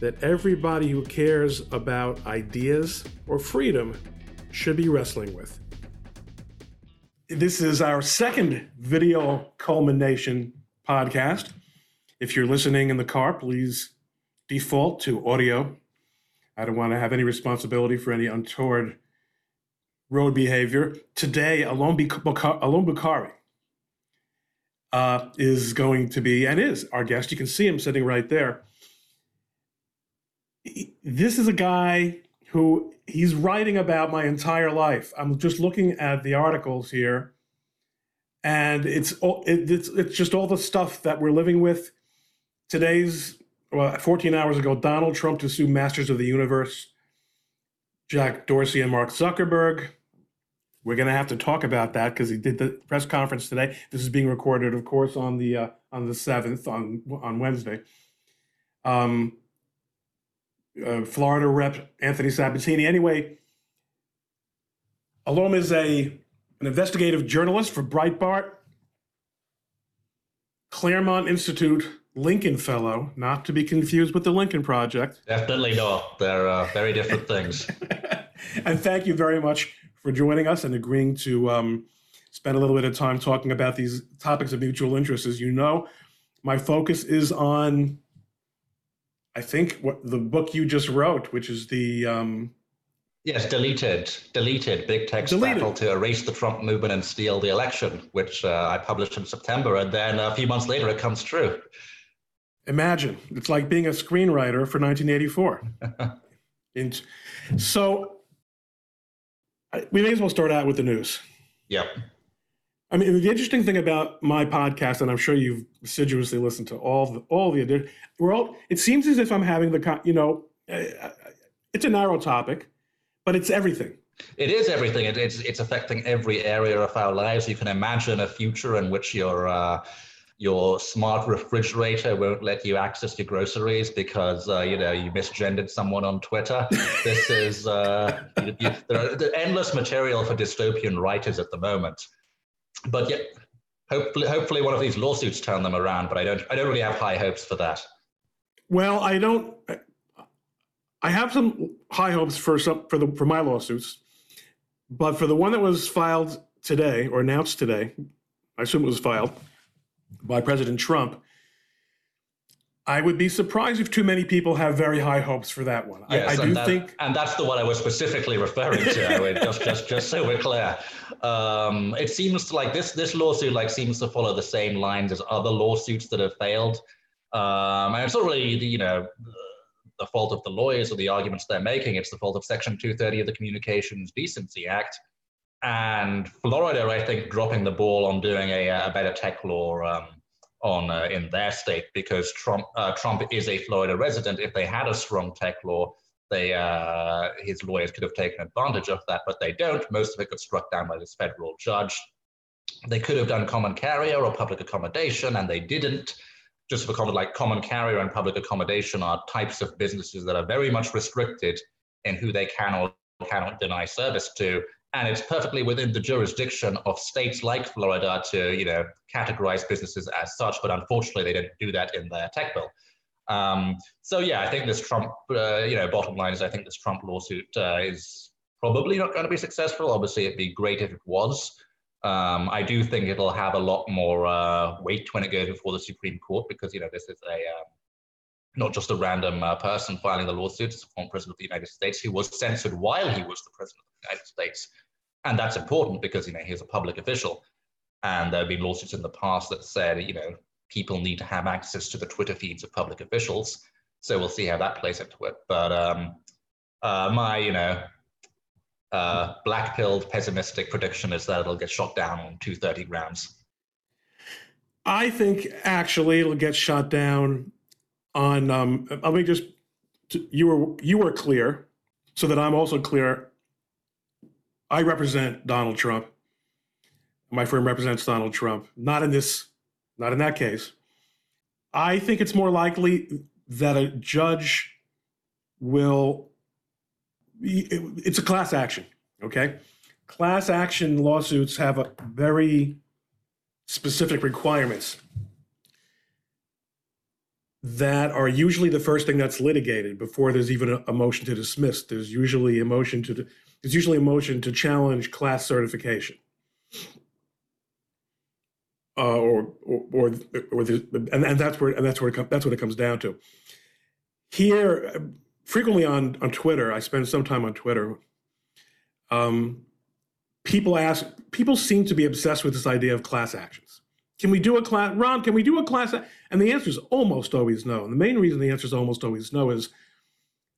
that everybody who cares about ideas or freedom should be wrestling with. This is our second video Coleman Nation podcast. If you're listening in the car, please default to audio. I don't want to have any responsibility for any untoward road behavior. Today, Allum, Bokhari uh, is going to be and is our guest. You can see him sitting right there. This is a guy who he's writing about my entire life. I'm just looking at the articles here, and it's all, it, it's it's just all the stuff that we're living with. Today's well, 14 hours ago, Donald Trump to sue Masters of the Universe, Jack Dorsey and Mark Zuckerberg. We're going to have to talk about that because he did the press conference today. This is being recorded, of course, on the uh, on the seventh on on Wednesday. Um, uh, Florida Rep Anthony Sabatini. Anyway, Allum is a an investigative journalist for Breitbart, Claremont Institute Lincoln Fellow, not to be confused with the Lincoln Project. Definitely not. They're uh, very different things. and thank you very much for joining us and agreeing to um, spend a little bit of time talking about these topics of mutual interest. As you know, my focus is on, I think, what the book you just wrote, which is the um, Yes, deleted, deleted. Big text deleted. battle to erase the Trump movement and steal the election, which uh, I published in September, and then a few months later it comes true. Imagine it's like being a screenwriter for 1984. and so we may as well start out with the news. Yep. I mean, the interesting thing about my podcast, and I'm sure you've assiduously listened to all the all the we're all. It seems as if I'm having the you know, uh, it's a narrow topic, but it's everything. It is everything. It, it's it's affecting every area of our lives. You can imagine a future in which you're. Uh, your smart refrigerator won't let you access your groceries because uh, you know you misgendered someone on Twitter. this is uh, you, you, there are endless material for dystopian writers at the moment, but yet hopefully hopefully one of these lawsuits turn them around. But I don't I don't really have high hopes for that. Well, I don't. I have some high hopes for some for the for my lawsuits, but for the one that was filed today or announced today, I assume it was filed by President Trump. I would be surprised if too many people have very high hopes for that one. Yes, I, I do that, think, and that's the one I was specifically referring to. I mean, just, just, just so we're clear, um, it seems like this this lawsuit like seems to follow the same lines as other lawsuits that have failed. Um, and it's not really, you know, the fault of the lawyers or the arguments they're making. It's the fault of Section 230 of the Communications Decency Act, and Florida, I think, dropping the ball on doing a, a better tech law um, on uh, in their state because Trump uh, Trump is a Florida resident. If they had a strong tech law, they uh, his lawyers could have taken advantage of that, but they don't. Most of it got struck down by this federal judge. They could have done common carrier or public accommodation, and they didn't. Just for like common carrier and public accommodation are types of businesses that are very much restricted in who they can or cannot deny service to and it's perfectly within the jurisdiction of states like Florida to, you know, categorize businesses as such. But unfortunately, they didn't do that in their tech bill. Um, so yeah, I think this Trump, uh, you know, bottom line is I think this Trump lawsuit uh, is probably not going to be successful. Obviously, it'd be great if it was. Um, I do think it'll have a lot more uh, weight when it goes before the Supreme Court because you know this is a um, not just a random uh, person filing the lawsuit, it's a former president of the United States who was censored while he was the president of the United States. And that's important because, you know, he's a public official. And there have been lawsuits in the past that said, you know, people need to have access to the Twitter feeds of public officials. So we'll see how that plays into it. But um, uh, my, you know, uh, black pilled pessimistic prediction is that it'll get shot down on 230 grams. I think actually it'll get shot down on um, let me just you were you were clear, so that I'm also clear. I represent Donald Trump. My firm represents Donald Trump. Not in this, not in that case. I think it's more likely that a judge will. It's a class action, okay? Class action lawsuits have a very specific requirements that are usually the first thing that's litigated before there's even a, motion to dismiss. There's usually a motion to there's usually a motion to challenge class certification. Uh, or or or, or and, and that's where and that's where it, that's what it comes down to. Here, frequently on on Twitter, I spend some time on Twitter. Um, people ask, people seem to be obsessed with this idea of class actions. Can we do a class, Ron? Can we do a class? And the answer is almost always no. And the main reason the answer is almost always no is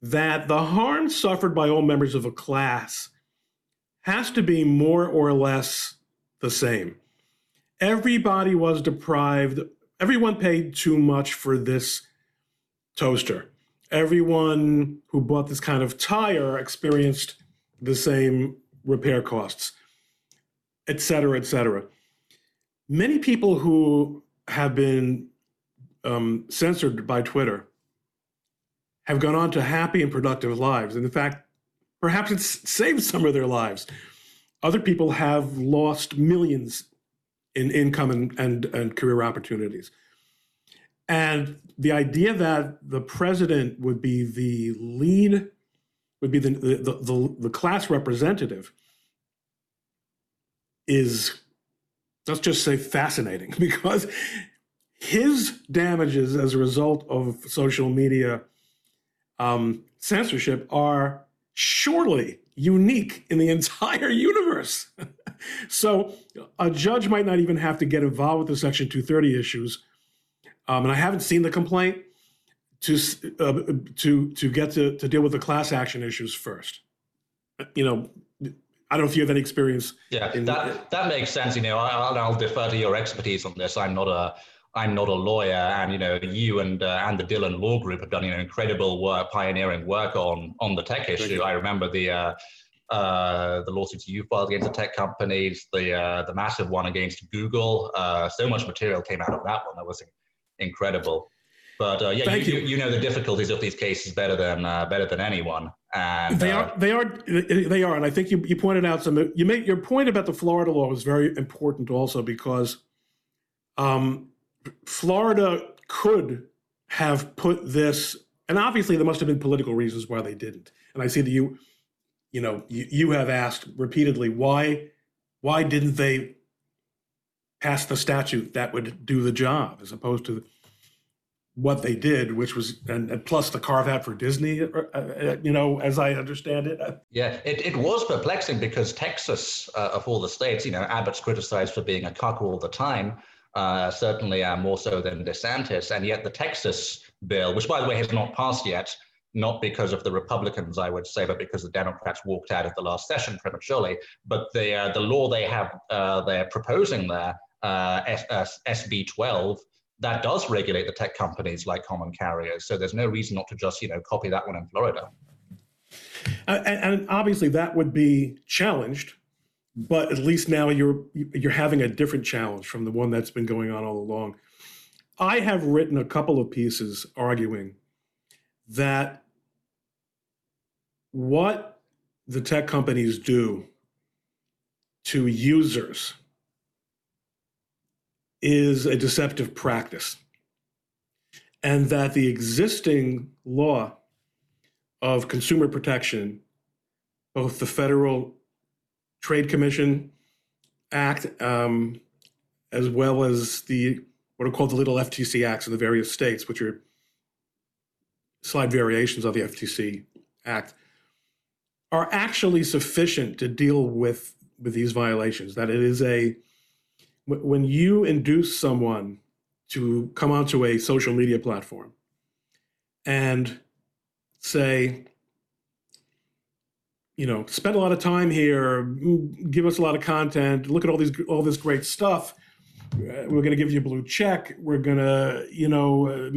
that the harm suffered by all members of a class has to be more or less the same. Everybody was deprived, everyone paid too much for this toaster. Everyone who bought this kind of tire experienced the same repair costs, et cetera, et cetera. Many people who have been um, censored by Twitter have gone on to happy and productive lives. And in fact, perhaps it's saved some of their lives. Other people have lost millions in income and, and, and career opportunities. And the idea that the president would be the lead, would be the, the, the, the class representative is, let's just say, fascinating because his damages as a result of social media um, censorship are surely unique in the entire universe. so a judge might not even have to get involved with the Section 230 issues. Um, and I haven't seen the complaint to uh, to to get to, to deal with the class action issues first. You know, I don't know if you have any experience. Yeah, in, that that makes sense. You know, I'll, I'll defer to your expertise on this. I'm not a I'm not a lawyer, and you know, you and uh, and the Dhillon Law Group have done you know incredible work, pioneering work on on the tech issue. I remember the. Uh, uh, the lawsuits you filed against the tech companies, the uh, the massive one against Google. Uh, so much material came out of that one. That was incredible. But uh, yeah, you, you. you, know the difficulties of these cases better than uh, better than anyone. And they are they are they are, and I think you, you pointed out some. You made your point about the Florida law was very important also because um, Florida could have put this, and obviously there must have been political reasons why they didn't. And I see that you, you know, you, you have asked repeatedly why, why didn't they pass the statute that would do the job as opposed to what they did, which was, and, and plus the carve out for Disney, uh, uh, you know, as I understand it. Yeah, it, it was perplexing because Texas, uh, of all the states, you know, Abbott's criticized for being a cuck all the time uh, certainly uh, more so than DeSantis. And yet the Texas bill, which by the way has not passed yet, not because of the Republicans, I would say, but because the Democrats walked out of the last session prematurely. But the uh, the law they have uh, they're proposing there, uh, SB 12, that does regulate the tech companies like common carriers. So there's no reason not to just you know copy that one in Florida. Uh, and, and obviously that would be challenged but at least now you're you're having a different challenge from the one that's been going on all along. I have written a couple of pieces arguing that what the tech companies do to users is a deceptive practice, and that the existing law of consumer protection, both the federal Trade Commission Act, um, as well as the what are called the little FTC acts in the various states, which are slight variations of the FTC Act, are actually sufficient to deal with with these violations. That it is a when you induce someone to come onto a social media platform and say, you know, spend a lot of time here, give us a lot of content, look at all these all this great stuff. Uh, we're going to give you a blue check. We're going to, you know, uh,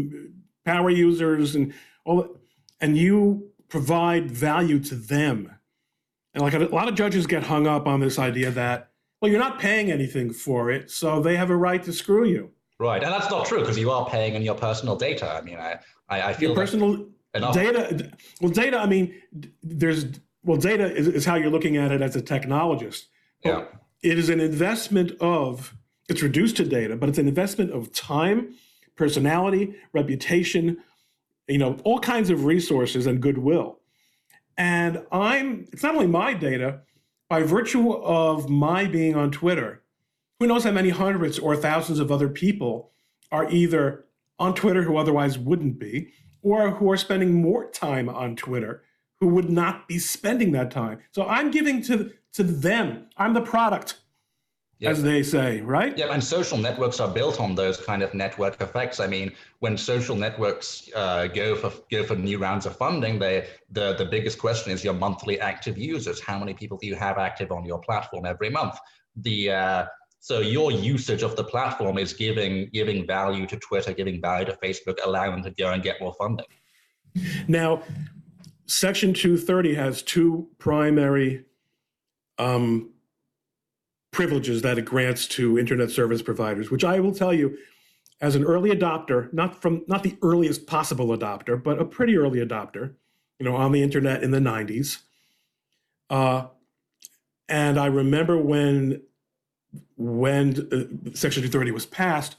power users and all. and you provide value to them. And like a lot of judges get hung up on this idea that, well, you're not paying anything for it, so they have a right to screw you. Right, and that's not true because you are paying in your personal data. I mean, I I, I feel your personal data. Well, data. I mean, there's well, data is, is how you're looking at it as a technologist. Yeah, it is an investment of. It's reduced to data, but it's an investment of time, personality, reputation, you know, all kinds of resources and goodwill. And I'm. It's not only my data. By virtue of my being on Twitter, who knows how many hundreds or thousands of other people are either on Twitter who otherwise wouldn't be, or who are spending more time on Twitter who would not be spending that time. So I'm giving to to them. I'm the product, yep. as they say, right? Yeah, and social networks are built on those kind of network effects. I mean, when social networks uh, go for go for new rounds of funding, they the the biggest question is your monthly active users. How many people do you have active on your platform every month? The uh, so your usage of the platform is giving giving value to Twitter, giving value to Facebook, allowing them to go and get more funding. Now, Section 230 has two primary um, privileges that it grants to internet service providers, which I will tell you, as an early adopter, not from not the earliest possible adopter, but a pretty early adopter, you know, on the internet in the 90s. Uh, and I remember when when uh, Section 230 was passed,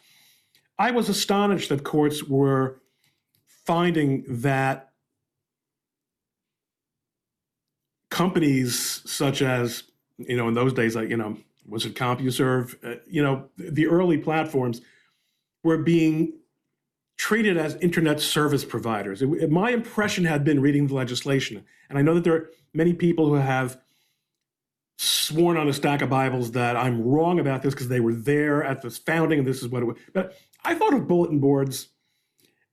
I was astonished that courts were finding that companies such as, you know, in those days, like, you know, was it CompuServe? Uh, you know, the early platforms were being treated as internet service providers. It, my impression had been reading the legislation, and I know that there are many people who have sworn on a stack of Bibles that I'm wrong about this because they were there at the founding and this is what it was. But I thought of bulletin boards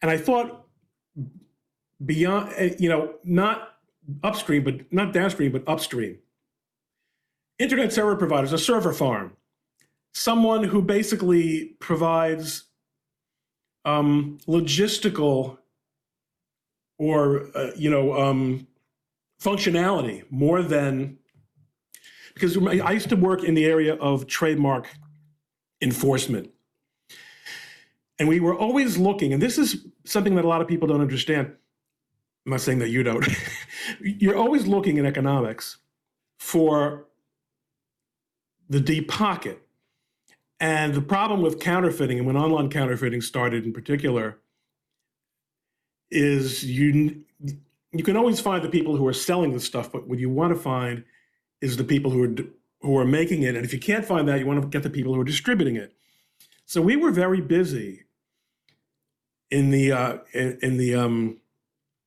and I thought beyond, eh, you know, not upstream, but not downstream, but upstream. Internet server providers, a server farm, someone who basically provides um, logistical or, uh, you know, um, functionality more than because I used to work in the area of trademark enforcement. And we were always looking, and this is something that a lot of people don't understand. I'm not saying that you don't. You're always looking in economics for the deep pocket. And the problem with counterfeiting, and when online counterfeiting started in particular, is you you can always find the people who are selling the stuff, but what you want to find is the people who are who are making it, and if you can't find that, you want to get the people who are distributing it. So we were very busy in the uh, in, in the um,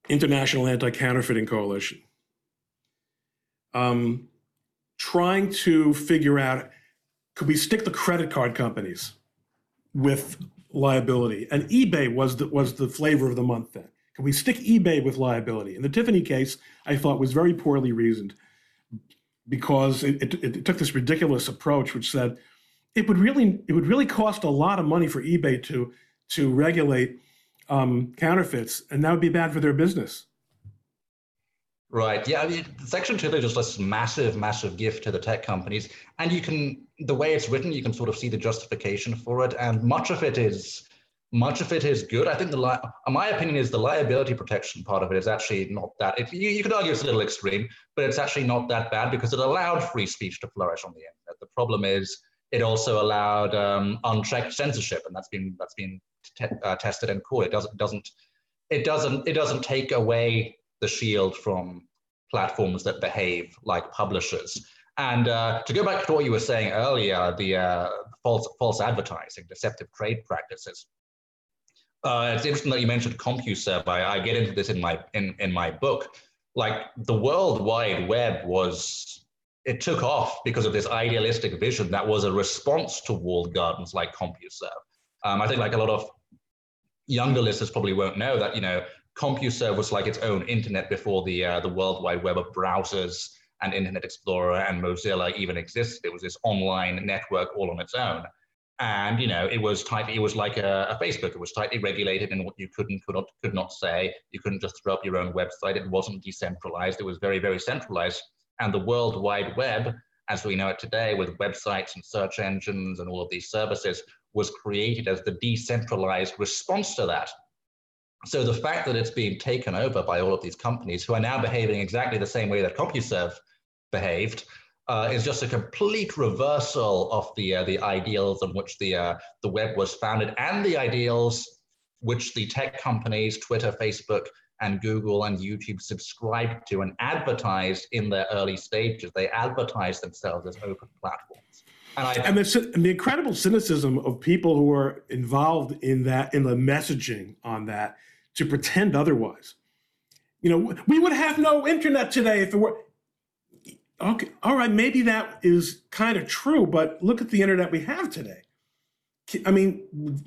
International Anti-Counterfeiting Coalition, um, trying to figure out could we stick the credit card companies with liability, and eBay was the, was the flavor of the month then. Can we stick eBay with liability? In the Tiffany case, I thought was very poorly reasoned because it, it, it, took this ridiculous approach, which said it would really it would really cost a lot of money for eBay to to regulate um, counterfeits, and that would be bad for their business. Right. Yeah. I mean, Section two is just this massive, massive gift to the tech companies, and you can the way it's written, you can sort of see the justification for it, and much of it is much of it is good. I think the li- my opinion is the liability protection part of it is actually not that. You, you could argue it's a little extreme, but it's actually not that bad because it allowed free speech to flourish on the internet. The problem is it also allowed um, unchecked censorship, and that's been that's been te- uh, tested in court. It doesn't doesn't it doesn't it doesn't take away the shield from platforms that behave like publishers. And uh, to go back to what you were saying earlier, the uh, false false advertising, deceptive trade practices. Uh, it's interesting that you mentioned CompuServe. I, I get into this in my in, in my book. Like the World Wide Web was, it took off because of this idealistic vision that was a response to walled gardens like CompuServe. Um, I think like a lot of younger listeners probably won't know that you know CompuServe was like its own internet before the uh, the World Wide Web of browsers and Internet Explorer and Mozilla even existed. It was this online network all on its own. and you know it was tightly it was like a, a, facebook. It was tightly regulated in what you could and could not could not say. You couldn't just throw up your own website. It wasn't decentralized. It was very very centralized. And the world wide web as we know it today with websites and search engines and all of these services was created as the decentralized response to that so the fact that it's being taken over by all of these companies who are now behaving exactly the same way that CompuServe behaved uh, is just a complete reversal of the uh, the ideals on which the uh, the web was founded and the ideals which the tech companies, Twitter, Facebook, and Google and YouTube subscribed to and advertised in their early stages. They advertised themselves as open platforms. And, I, and, the, and the incredible cynicism of people who are involved in that, in the messaging on that, to pretend otherwise. You know, we would have no internet today if it were okay, all right, maybe that is kind of true, but look at the internet we have today. I mean,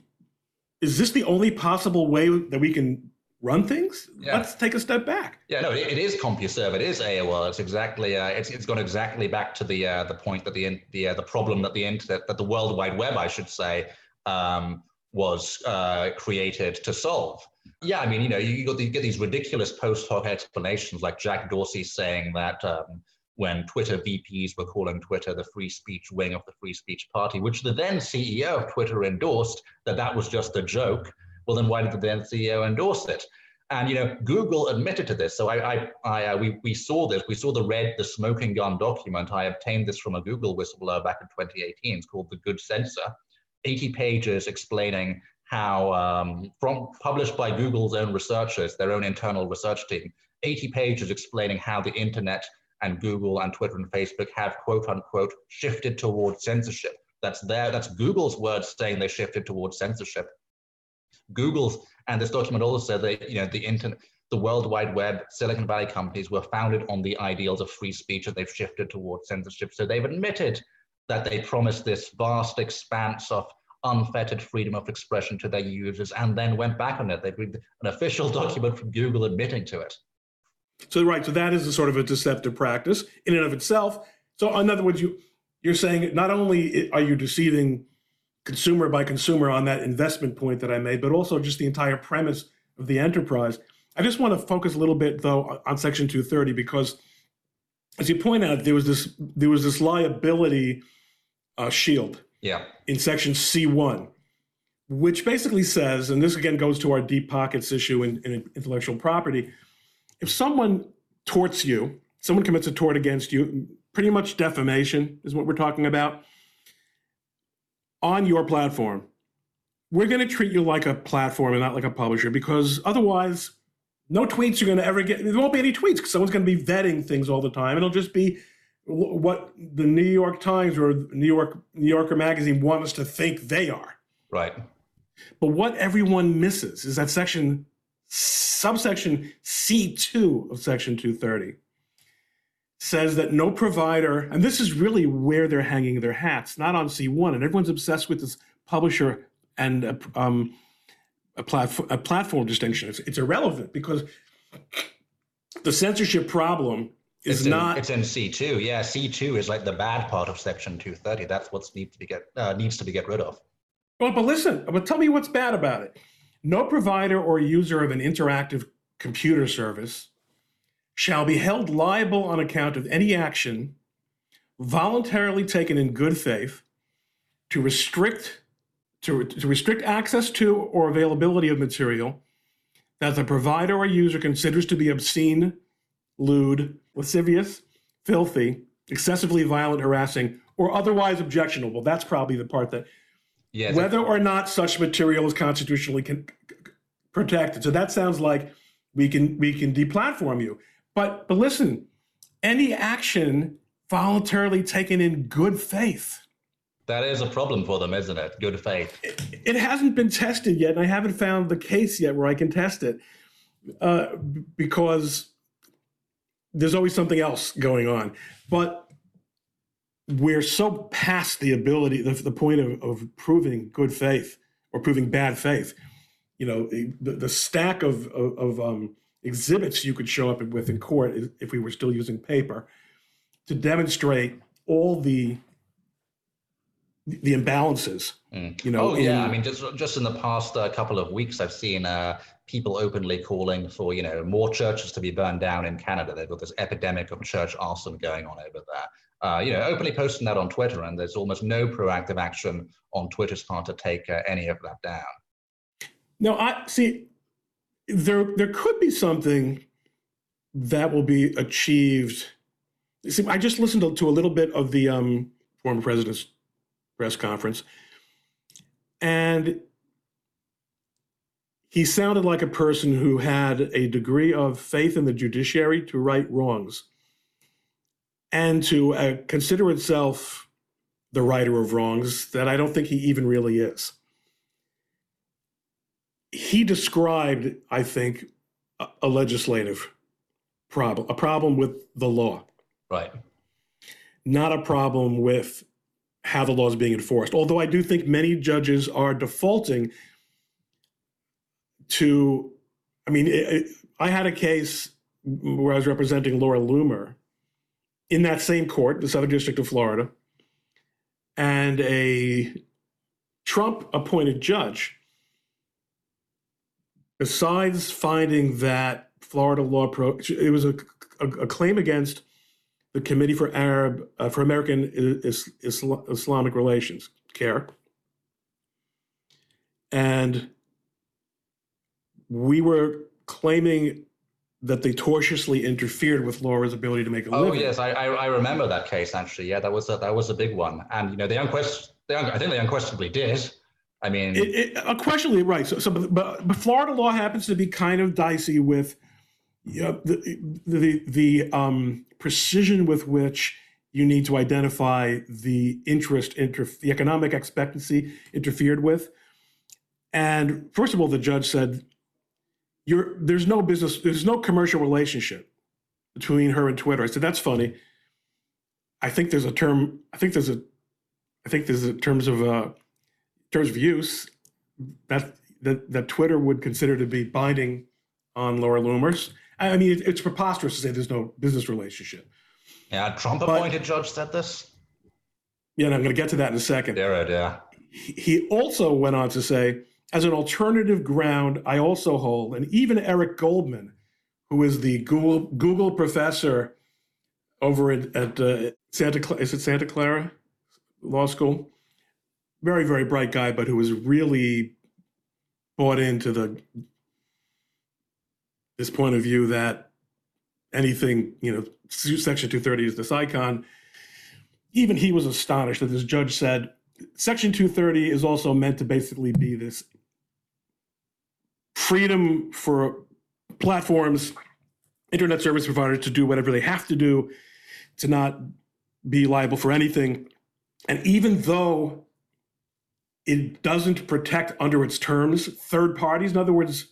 is this the only possible way that we can run things? Yeah. Let's take a step back. Yeah, no, it, it is CompuServe. It is AOL. It's exactly. Uh, it's it's gone exactly back to the uh, the point that the the uh, the problem that the internet that the World Wide Web, I should say, um, was uh, created to solve. Yeah, I mean, you know, you, you get these ridiculous post hoc explanations like Jack Dorsey saying that. Um, when Twitter VPs were calling Twitter the free speech wing of the free speech party, which the then CEO of Twitter endorsed that that was just a joke. Well, then why did the then CEO endorse it? And you know, Google admitted to this. So I, I, I uh, we, we saw this. We saw the red, the smoking gun document. I obtained this from a Google whistleblower back in 2018. It's called the Good Censor. 80 pages explaining how, um, from published by Google's own researchers, their own internal research team. 80 pages explaining how the internet and Google and Twitter and Facebook have quote unquote shifted towards censorship. That's there, that's Google's words saying they shifted towards censorship. Google's and this document also said that you know the internet, the World Wide Web, Silicon Valley companies were founded on the ideals of free speech and they've shifted towards censorship. So they've admitted that they promised this vast expanse of unfettered freedom of expression to their users and then went back on it. They've read an official document from Google admitting to it. So right, so that is a sort of a deceptive practice in and of itself. So in other words, you you're saying not only are you deceiving consumer by consumer on that investment point that I made, but also just the entire premise of the enterprise. I just want to focus a little bit though on Section 230 because, as you point out, there was this there was this liability uh, shield. Yeah. In Section C1, which basically says, and this again goes to our deep pockets issue in, in intellectual property if someone torts you, someone commits a tort against you, pretty much defamation is what we're talking about, on your platform, we're going to treat you like a platform and not like a publisher because otherwise, no tweets are going to ever get, there won't be any tweets because someone's going to be vetting things all the time. It'll just be what the New York Times or New York New Yorker magazine want us to think they are. Right. But what everyone misses is that section subsection C2 of section 230 says that no provider, and this is really where they're hanging their hats, not on C1, and everyone's obsessed with this publisher and a, um, a, platform, a platform distinction. It's, it's, irrelevant because the censorship problem is it's not. In, it's in C2. Yeah, C2 is like the bad part of section 230. That's what needs to be get uh, needs to be get rid of. Well, but listen, but tell me what's bad about it. No provider or user of an interactive computer service shall be held liable on account of any action voluntarily taken in good faith to restrict to, to restrict access to or availability of material that the provider or user considers to be obscene, lewd, lascivious, filthy, excessively violent, harassing, or otherwise objectionable. That's probably the part that yeah, whether or not such material is constitutionally con- protected. So that sounds like we can we can deplatform you. But but listen, any action voluntarily taken in good faith. That is a problem for them, isn't it? Good faith. It, it hasn't been tested yet, and I haven't found the case yet where I can test it uh, because there's always something else going on. But we're so past the ability, the, the point of, of proving good faith or proving bad faith. You know, the, the stack of, of, of um, exhibits you could show up with in court if we were still using paper to demonstrate all the the imbalances. Mm. You know. Oh yeah, I mean, just just in the past uh, couple of weeks, I've seen uh, people openly calling for you know more churches to be burned down in Canada. They've got this epidemic of church arson going on over there. Uh, you know, openly posting that on Twitter, and there's almost no proactive action on Twitter's part to take uh, any of that down. No, I see. There, there could be something that will be achieved. See, I just listened to, to a little bit of the um, former president's press conference, and he sounded like a person who had a degree of faith in the judiciary to right wrongs and to uh, consider itself the righter of wrongs that I don't think he even really is. He described, I think, a, a legislative problem, a problem with the law. Right. Not a problem with how the law is being enforced. Although I do think many judges are defaulting to, I mean, it, I had a case where I was representing Laura Loomer in that same court, the Southern District of Florida, and a Trump appointed judge, besides finding that Florida law, pro, it was a, a, a claim against the Committee for Arab uh, for American is, Islamic Relations, CAIR, and we were claiming that they tortiously interfered with Laura's ability to make a oh, living. Oh yes, I, I remember that case actually. Yeah, that was a, that was a big one, and you know they unquest they un- I think they unquestionably did. I mean, it, it, unquestionably right. So, so but, but Florida law happens to be kind of dicey with know, the the the um, precision with which you need to identify the interest, inter- the economic expectancy interfered with. And first of all, the judge said there's no business, there's no commercial relationship between her and Twitter. I said, that's funny. I think there's a term, I think there's a I think there's a terms of uh terms of use that that that Twitter would consider to be binding on Laura Loomer's. I mean, it, it's preposterous to say there's no business relationship. Yeah, Trump appointed judge said this. Yeah, and I'm going to get to that in a second. Yeah, yeah. He also went on to say as an alternative ground, I also hold, and even Eric Goldman, who is the Google, Google professor over at, at uh, Santa is it Santa Clara Law School, very very bright guy, but who was really bought into the this point of view that anything you know Section 230 is this icon. Even he was astonished that this judge said Section 230 is also meant to basically be this freedom for platforms, internet service providers to do whatever they have to do to not be liable for anything. And even though it doesn't protect under its terms third parties, in other words,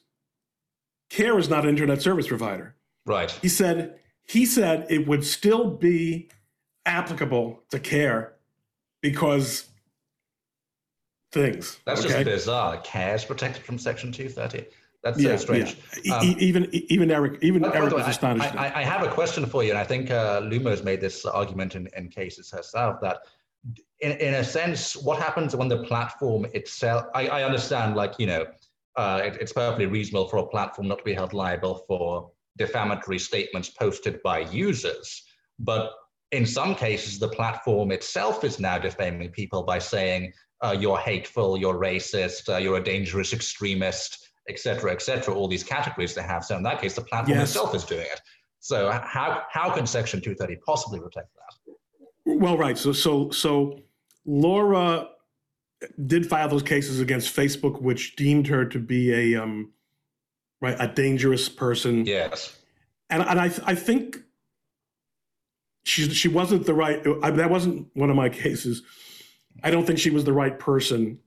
CAIR is not an internet service provider. Right. He said he said it would still be applicable to CAIR because things. That's okay? just bizarre. CAIR is protected from Section 230. That's yeah, so strange. Yeah. Um, even even Eric even Eric was astonished. I, I, I, have a question for you, and I think uh, has made this argument in, in cases herself that. In, in a sense, what happens when the platform itself? I, I understand, like you know, uh, it, it's perfectly reasonable for a platform not to be held liable for defamatory statements posted by users, but in some cases, the platform itself is now defaming people by saying uh, you're hateful, you're racist, uh, you're a dangerous extremist, etc., etc. all these categories they have. So in that case, the platform yes. itself is doing it. So how, how can Section 230 possibly protect that? Well, right. So, so, so Laura did file those cases against Facebook, which deemed her to be a, um, right, a dangerous person. Yes. And, and I, I think she, she wasn't the right, I, that wasn't one of my cases I don't think she was the right person.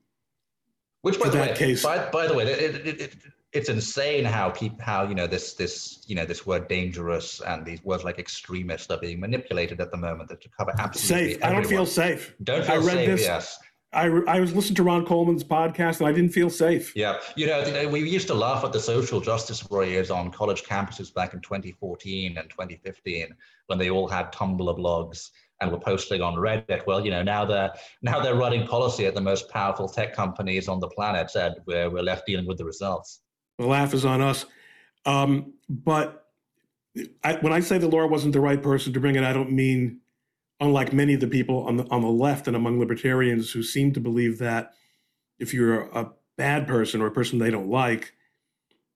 Which, by the way, case. By, by the way, it, it, it, it's insane how people, how you know this, this, you know, this word dangerous and these words like extremist are being manipulated at the moment that to cover absolutely. Safe. Everyone. I don't feel safe. Don't feel I read safe. This. Yes. I, I was listening to Ron Coleman's podcast and I didn't feel safe. Yeah. You know, we used to laugh at the social justice warriors on college campuses back in 2014 and 2015 when they all had Tumblr blogs and were posting on Reddit. Well, you know, now they're now they're running policy at the most powerful tech companies on the planet, and we're, we're left dealing with the results. The laugh is on us. Um, but I, when I say that Laura wasn't the right person to bring it, I don't mean, unlike many of the people on the on the left and among libertarians who seem to believe that if you're a bad person or a person they don't like,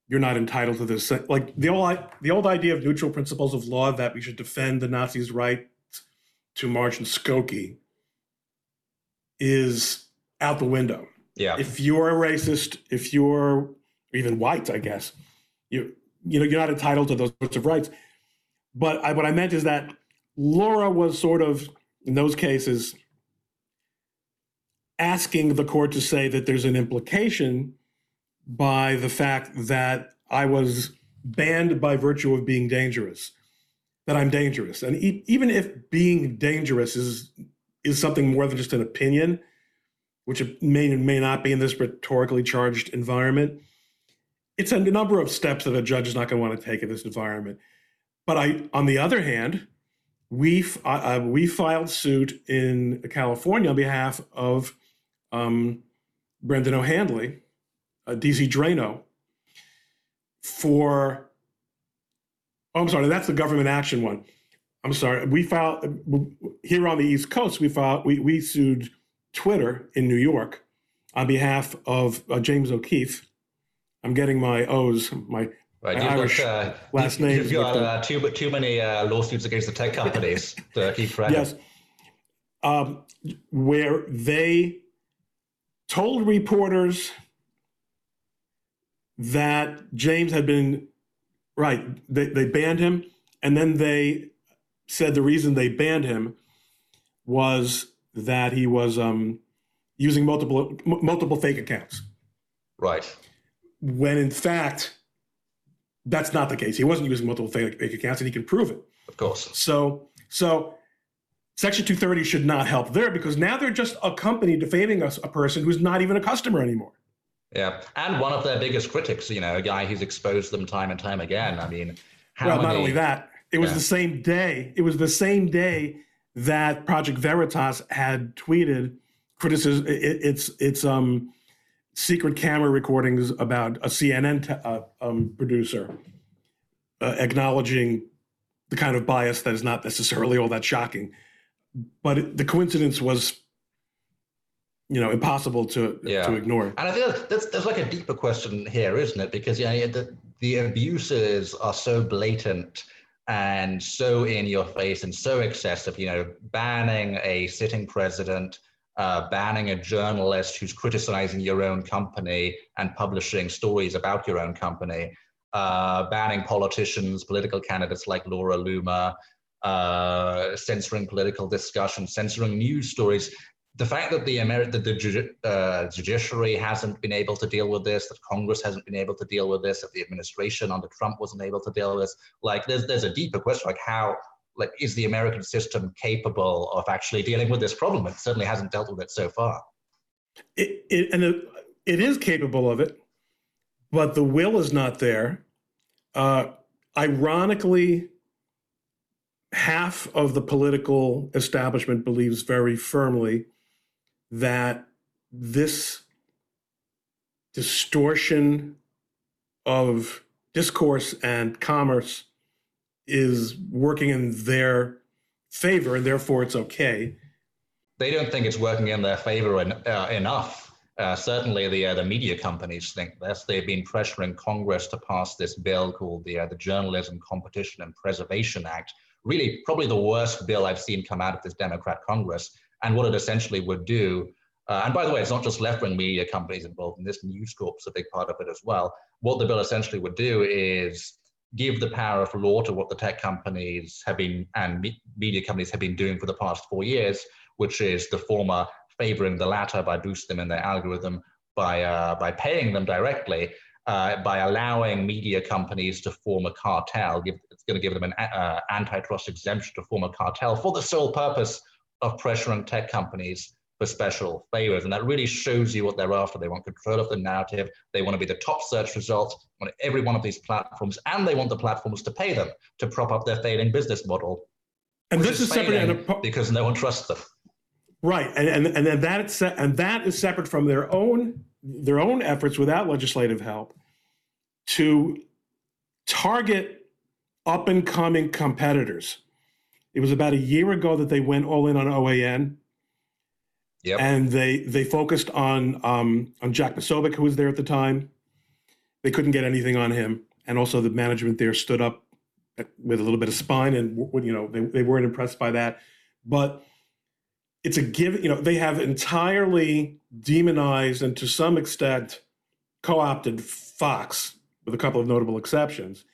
you're not entitled to this. Like the old the old idea of neutral principles of law that we should defend the Nazis' right to march in Skokie is out the window. Yeah. If you're a racist, if you're even white, I guess you you know you're not entitled to those sorts of rights. But I, what I meant is that Laura was sort of in those cases asking the court to say that there's an implication by the fact that I was banned by virtue of being dangerous, that I'm dangerous. And e- even if being dangerous is is something more than just an opinion, which it may and may not be in this rhetorically charged environment, it's a number of steps that a judge is not going to want to take in this environment. But I, on the other hand, we uh, we filed suit in California on behalf of um, Brendan O'Handley, uh, DC Draino, for. Oh, I'm sorry, that's the government action one. I'm sorry. We filed here on the East Coast. We filed. We we sued Twitter in New York on behalf of uh, James O'Keefe. I'm getting my O's, my Right, you've Irish got, uh, last name. You've got uh, too too many uh, lawsuits against the tech companies to keep track. Yes, um, where they told reporters that James had been right. They, they banned him, and then they said the reason they banned him was that he was um, using multiple m- multiple fake accounts. Right. When in fact, that's not the case. He wasn't using multiple fake, accounts, and he can prove it. Of course. So so Section 230 should not help there because now they're just a company defaming us, a person who's not even a customer anymore. Yeah, and one of their biggest critics, you know, a guy who's exposed them time and time again. I mean, well, many... not only that, it was yeah. the same day. It was the same day that Project Veritas had tweeted criticism. It, it's it's um secret camera recordings about a CNN t- uh, um, producer uh, acknowledging the kind of bias that is not necessarily all that shocking. But it, the coincidence was you know impossible to yeah. to ignore. And i think that's, there's like a deeper question here isn't it? Because yeah the, the abuses are so blatant and so in your face and so excessive you know banning a sitting president uh, banning a journalist who's criticizing your own company and publishing stories about your own company uh, banning politicians political candidates like laura loomer uh, censoring political discussion, censoring news stories. The fact that the Ameri- that the uh, judiciary hasn't been able to deal with this, that Congress hasn't been able to deal with this, that the administration under Trump wasn't able to deal with this, like there's there's a deeper question, like how like is the American system capable of actually dealing with this problem? It certainly hasn't dealt with it so far. It, it and it, it is capable of it, but the will is not there. Uh, ironically, half of the political establishment believes very firmly that this distortion of discourse and commerce is working in their favor and therefore it's okay. They don't think it's working in their favor en- uh, enough. Uh, certainly, the uh, the media companies think this. They've been pressuring Congress to pass this bill called the uh, the Journalism Competition and Preservation Act, really probably the worst bill I've seen come out of this Democrat Congress. And what it essentially would do, uh, and by the way, it's not just left wing media companies involved in this, News Corp's a big part of it as well. What the bill essentially would do is give the power of law to what the tech companies have been and media companies have been doing for the past four years, which is the former favoring the latter by boosting them in their algorithm by uh, by paying them directly, uh, by allowing media companies to form a cartel. Give, it's going to give them an uh, antitrust exemption to form a cartel for the sole purpose of pressuring tech companies special favors. And that really shows you what they're after. They want control of the narrative. They want to be the top search result on every one of these platforms, and they want the platforms to pay them to prop up their failing business model. And this is is separate and apart- because no one trusts them. Right, and and and then that is and that is separate from their own their own efforts without legislative help to target up and coming competitors. It was about a year ago that they went all in on OAN, Yep. and they they focused on um, on Jack Posobiec, who was there at the time. They couldn't get anything on him, and also the management there stood up with a little bit of spine, and you know they they weren't impressed by that, but it's a give you know they have entirely demonized and to some extent co-opted fox with a couple of notable exceptions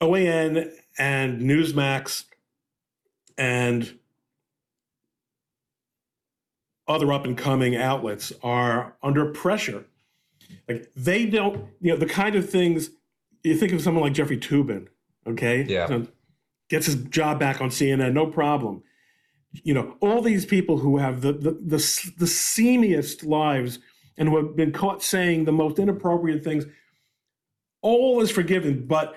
oan and newsmax and other up and coming outlets are under pressure. Like they don't you know the kind of things you think of someone like Jeffrey Toobin okay? Yeah. So, gets his job back on cnn no problem. You know all these people who have the the the, the seamiest lives and who have been caught saying the most inappropriate things all is forgiven but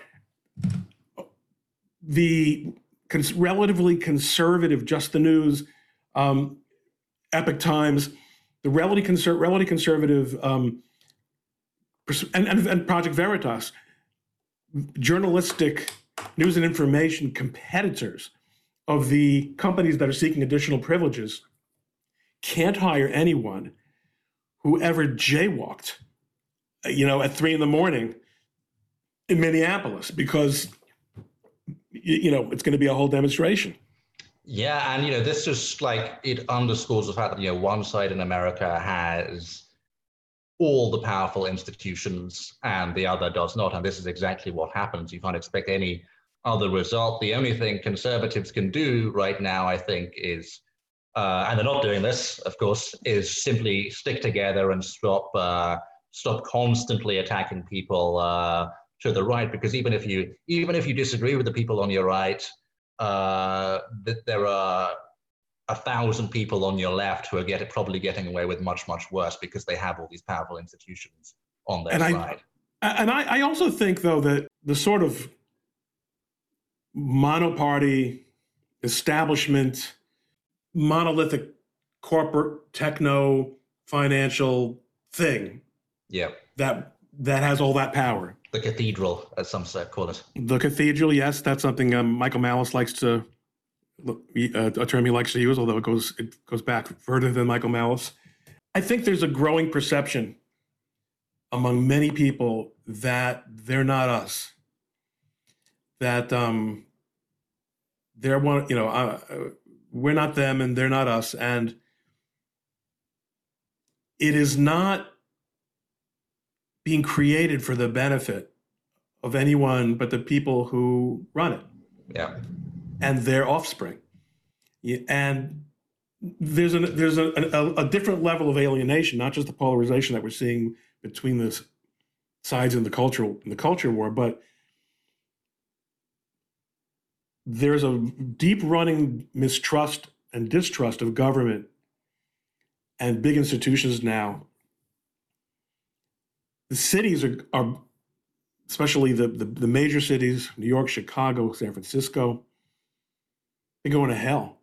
the cons- relatively conservative just the news um, Epoch Times the relatively, conser- conservative um, and, and, and project veritas journalistic news and information competitors of the companies that are seeking additional privileges can't hire anyone who ever jaywalked, you know, at three in the morning in Minneapolis because, you know, it's going to be a whole demonstration. Yeah, and you know, this just like it underscores the fact that you know one side in America has all the powerful institutions and the other does not, and this is exactly what happens. You can't expect any other result. The only thing conservatives can do right now, I think, is uh, and they're not doing this, of course, is simply stick together and stop uh, stop constantly attacking people uh, to the right. Because even if you even if you disagree with the people on your right, uh, that there are a thousand people on your left who are get, probably getting away with much much worse because they have all these powerful institutions on their And I- side. And I, I also think, though, that the sort of monoparty establishment, monolithic corporate techno financial thing yeah, that that has all that power. The cathedral, as some call it. The cathedral, yes, that's something um, Michael Malice likes to, uh, a term he likes to use, although it goes it goes back further than Michael Malice. I think there's a growing perception among many people that they're not us. That um, they're one, you know, uh, uh, we're not them and they're not us, and it is not being created for the benefit of anyone but the people who run it Yeah, and their offspring. And there's a there's a, a, a different level of alienation, not just the polarization that we're seeing between the sides in the cultural in the culture war, but there's a deep running mistrust and distrust of government and big institutions now. The cities are, are especially the, the, the major cities, New York, Chicago, San Francisco, they're going to hell.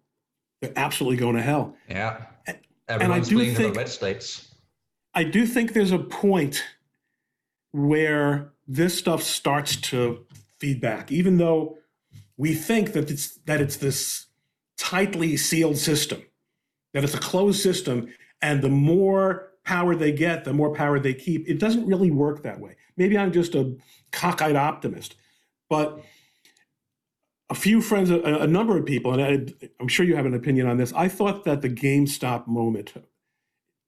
They're absolutely going to hell. yeah. And Everyone's do to the think- red states. I do think there's a point where this stuff starts to feed back, even though we think that it's that it's this tightly sealed system, that it's a closed system, and the more power they get, the more power they keep. It doesn't really work that way. Maybe I'm just a cockeyed optimist, but a few friends, a, a number of people, and I, I'm sure you have an opinion on this. I thought that the GameStop moment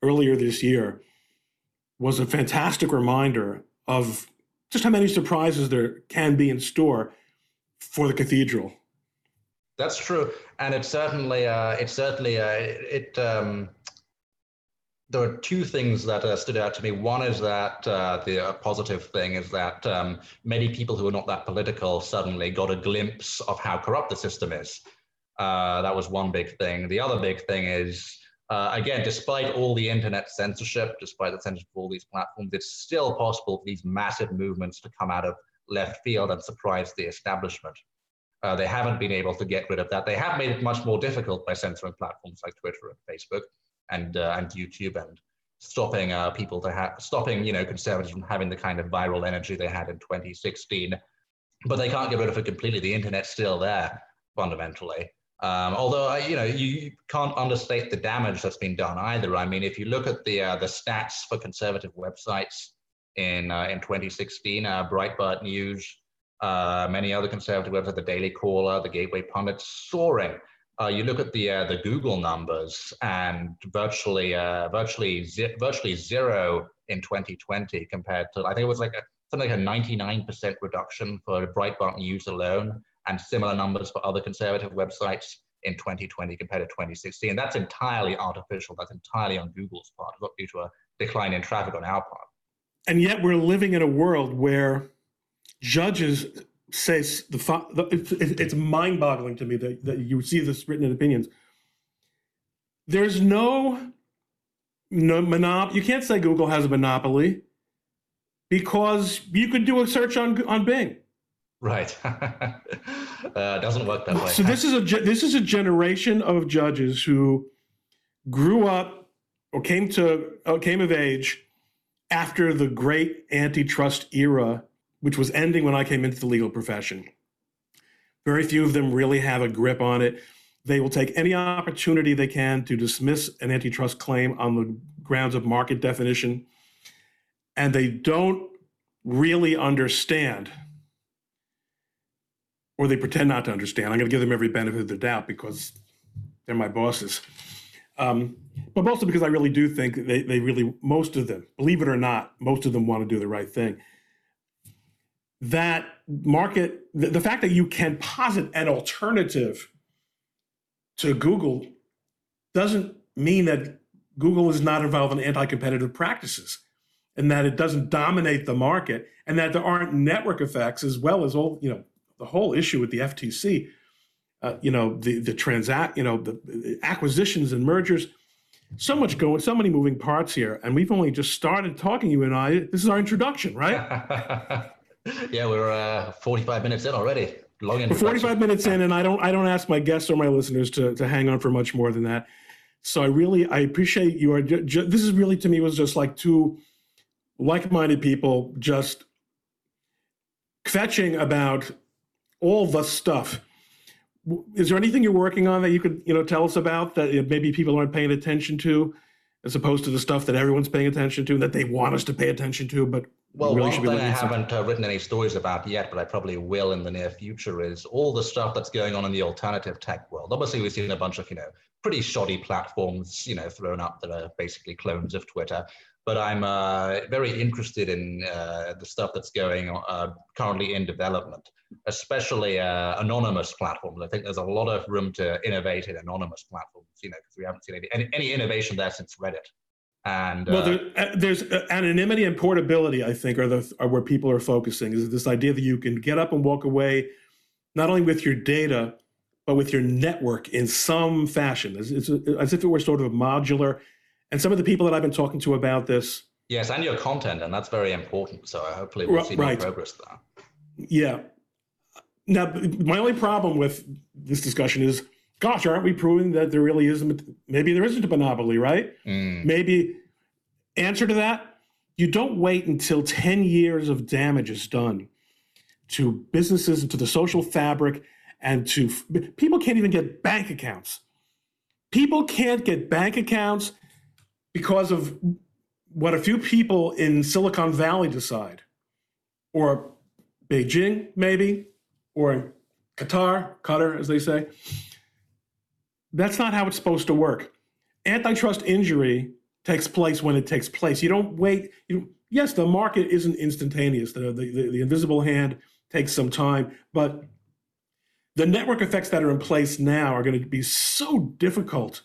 earlier this year was a fantastic reminder of just how many surprises there can be in store for the cathedral. That's true, and it certainly, uh, it certainly, uh, it. Um, there are two things that uh, stood out to me. One is that uh, the uh, positive thing is that um, many people who are not that political suddenly got a glimpse of how corrupt the system is. Uh, that was one big thing. The other big thing is, uh, again, despite all the internet censorship, despite the censorship of all these platforms, it's still possible for these massive movements to come out of left field and surprise the establishment. Uh, they haven't been able to get rid of that. They have made it much more difficult by censoring platforms like Twitter and Facebook and uh, and YouTube and stopping uh, people to have stopping you know conservatives from having the kind of viral energy they had in 2016. But they can't get rid of it completely. The internet's still there fundamentally. Um, although you know you can't understate the damage that's been done either. I mean, if you look at the uh, the stats for conservative websites in uh, in 2016, uh, Breitbart News, uh, many other conservative websites, the Daily Caller, the Gateway Pundit, soaring. Uh, you look at the uh, the Google numbers, and virtually virtually zi- virtually zero in 2020 compared to I think it was like a, something like a 99% reduction for Breitbart News alone and similar numbers for other conservative websites in 2020 compared to 2016. That's entirely artificial. That's entirely on Google's part, not due to a decline in traffic on our part. And yet we're living in a world where judges say the, the it's, it's mind-boggling to me that, that you see this written in opinions. There's no no monop. You can't say Google has a monopoly because you could do a search on on Bing. Right. uh, doesn't work that way. So this is a this is a generation of judges who grew up or came to uh, came of age after the great antitrust era, which was ending when I came into the legal profession. Very few of them really have a grip on it. They will take any opportunity they can to dismiss an antitrust claim on the grounds of market definition, and they don't really understand or they pretend not to understand. I'm going to give them every benefit of the doubt because they're my bosses. Um, but mostly because I really do think they, they really, most of them, believe it or not, most of them want to do the right thing. That market, the, the fact that you can posit an alternative to Google doesn't mean that Google is not involved in anti competitive practices and that it doesn't dominate the market and that there aren't network effects as well as all, you know, the whole issue with the FTC, uh, you know, the the transact, you know, the, the, acquisitions and mergers, so much going, so many moving parts here, and we've only just started talking. You and I. This is our introduction, right? yeah, we're uh, 45 minutes in already. Long we're 45 minutes in, and I don't I don't ask my guests or my listeners to to hang on for much more than that. So I really I appreciate you. Are ju- this is really to me was just like two like-minded people just kvetching about all the stuff. Is there anything you're working on that you could you know tell us about that maybe people aren't paying attention to, as opposed to the stuff that everyone's paying attention to that they want us to pay attention to, but well, really one thing I haven't uh, written any stories about yet, but I probably will in the near future, is all the stuff that's going on in the alternative tech world. Obviously, we've seen a bunch of you know pretty shoddy platforms, you know, thrown up that are basically clones of Twitter but I'm uh, very interested in uh, the stuff that's going uh, currently in development, especially uh, anonymous platforms. I think there's a lot of room to innovate in anonymous platforms, you know, because we haven't seen any, any, any, innovation there since Reddit. And well, there, uh, there's uh, anonymity and portability. I think are the are where people are focusing. Is this idea that you can get up and walk away, not only with your data, but with your network in some fashion, as, as if it were sort of modular and some of the people that I've been talking to about this. Yes, and your content, and that's very important. So hopefully we'll see right. more progress there. Yeah. Now, my only problem with this discussion is, gosh, aren't we proving that there really isn't? Maybe there isn't a monopoly, right? Mm. Maybe. Answer to that: You don't wait until ten years of damage is done to businesses and to the social fabric, and to people can't even get bank accounts. People can't get bank accounts because of what a few people in Silicon Valley decide, or Beijing, maybe, or Qatar, Qatar, as they say. That's not how it's supposed to work. Antitrust injury takes place when it takes place. You don't wait. You, yes, the market isn't instantaneous. The, the, the, the invisible hand takes some time, but the network effects that are in place now are going to be so difficult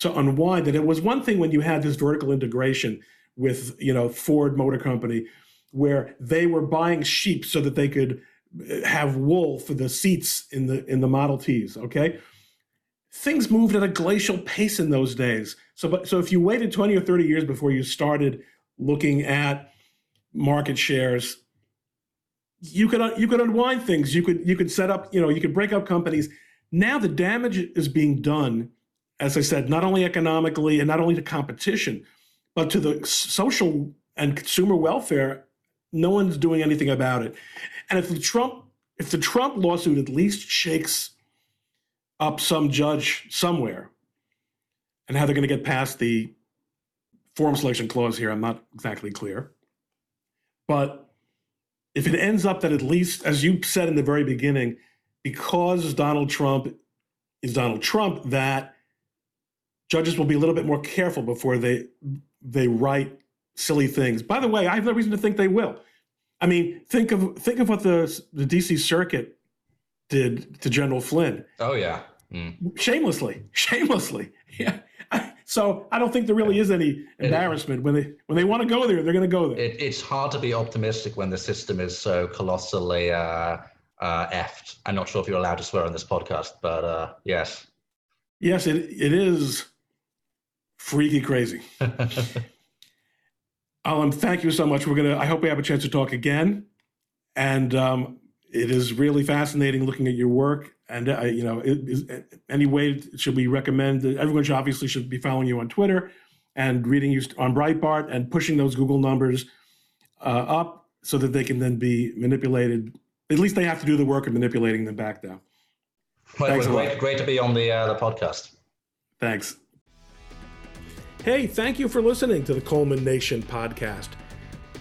to unwind that it was one thing when you had this vertical integration with you know Ford Motor Company where they were buying sheep so that they could uh, have wool for the seats in the in the Model Ts okay things moved at a glacial pace in those days so but so if you waited 20 or 30 years before you started looking at market shares you could you could unwind things. You could you could set up, you know, you could break up companies. Now the damage is being done, as I said, not only economically and not only to competition, but to the social and consumer welfare. No one's doing anything about it. And if the Trump if the Trump lawsuit at least shakes up some judge somewhere, and how they're going to get past the forum selection clause here, I'm not exactly clear. But if it ends up that at least, as you said in the very beginning, because Donald Trump is Donald Trump, that judges will be a little bit more careful before they they write silly things. By the way, I have no reason to think they will. I mean, think of think of what the the DC Circuit did to General Flynn. Oh yeah, mm. shamelessly, shamelessly. Yeah. So I don't think there really is any embarrassment when they when they want to go there, they're going to go there. It, it's hard to be optimistic when the system is so colossally uh, uh, effed. I'm not sure if you're allowed to swear on this podcast, but uh, yes. Yes, it it is freaky crazy. Allum, thank you so much. We're gonna. I hope we have a chance to talk again, and um, it is really fascinating looking at your work and uh, you know, is, any way should we recommend? that Everyone should obviously should be following you on Twitter and reading you on Breitbart and pushing those Google numbers uh, up so that they can then be manipulated. At least they have to do the work of manipulating them back down. Well, Thanks it was great, great to be on the uh, the podcast. Thanks. Hey, thank you for listening to the Coleman Nation podcast.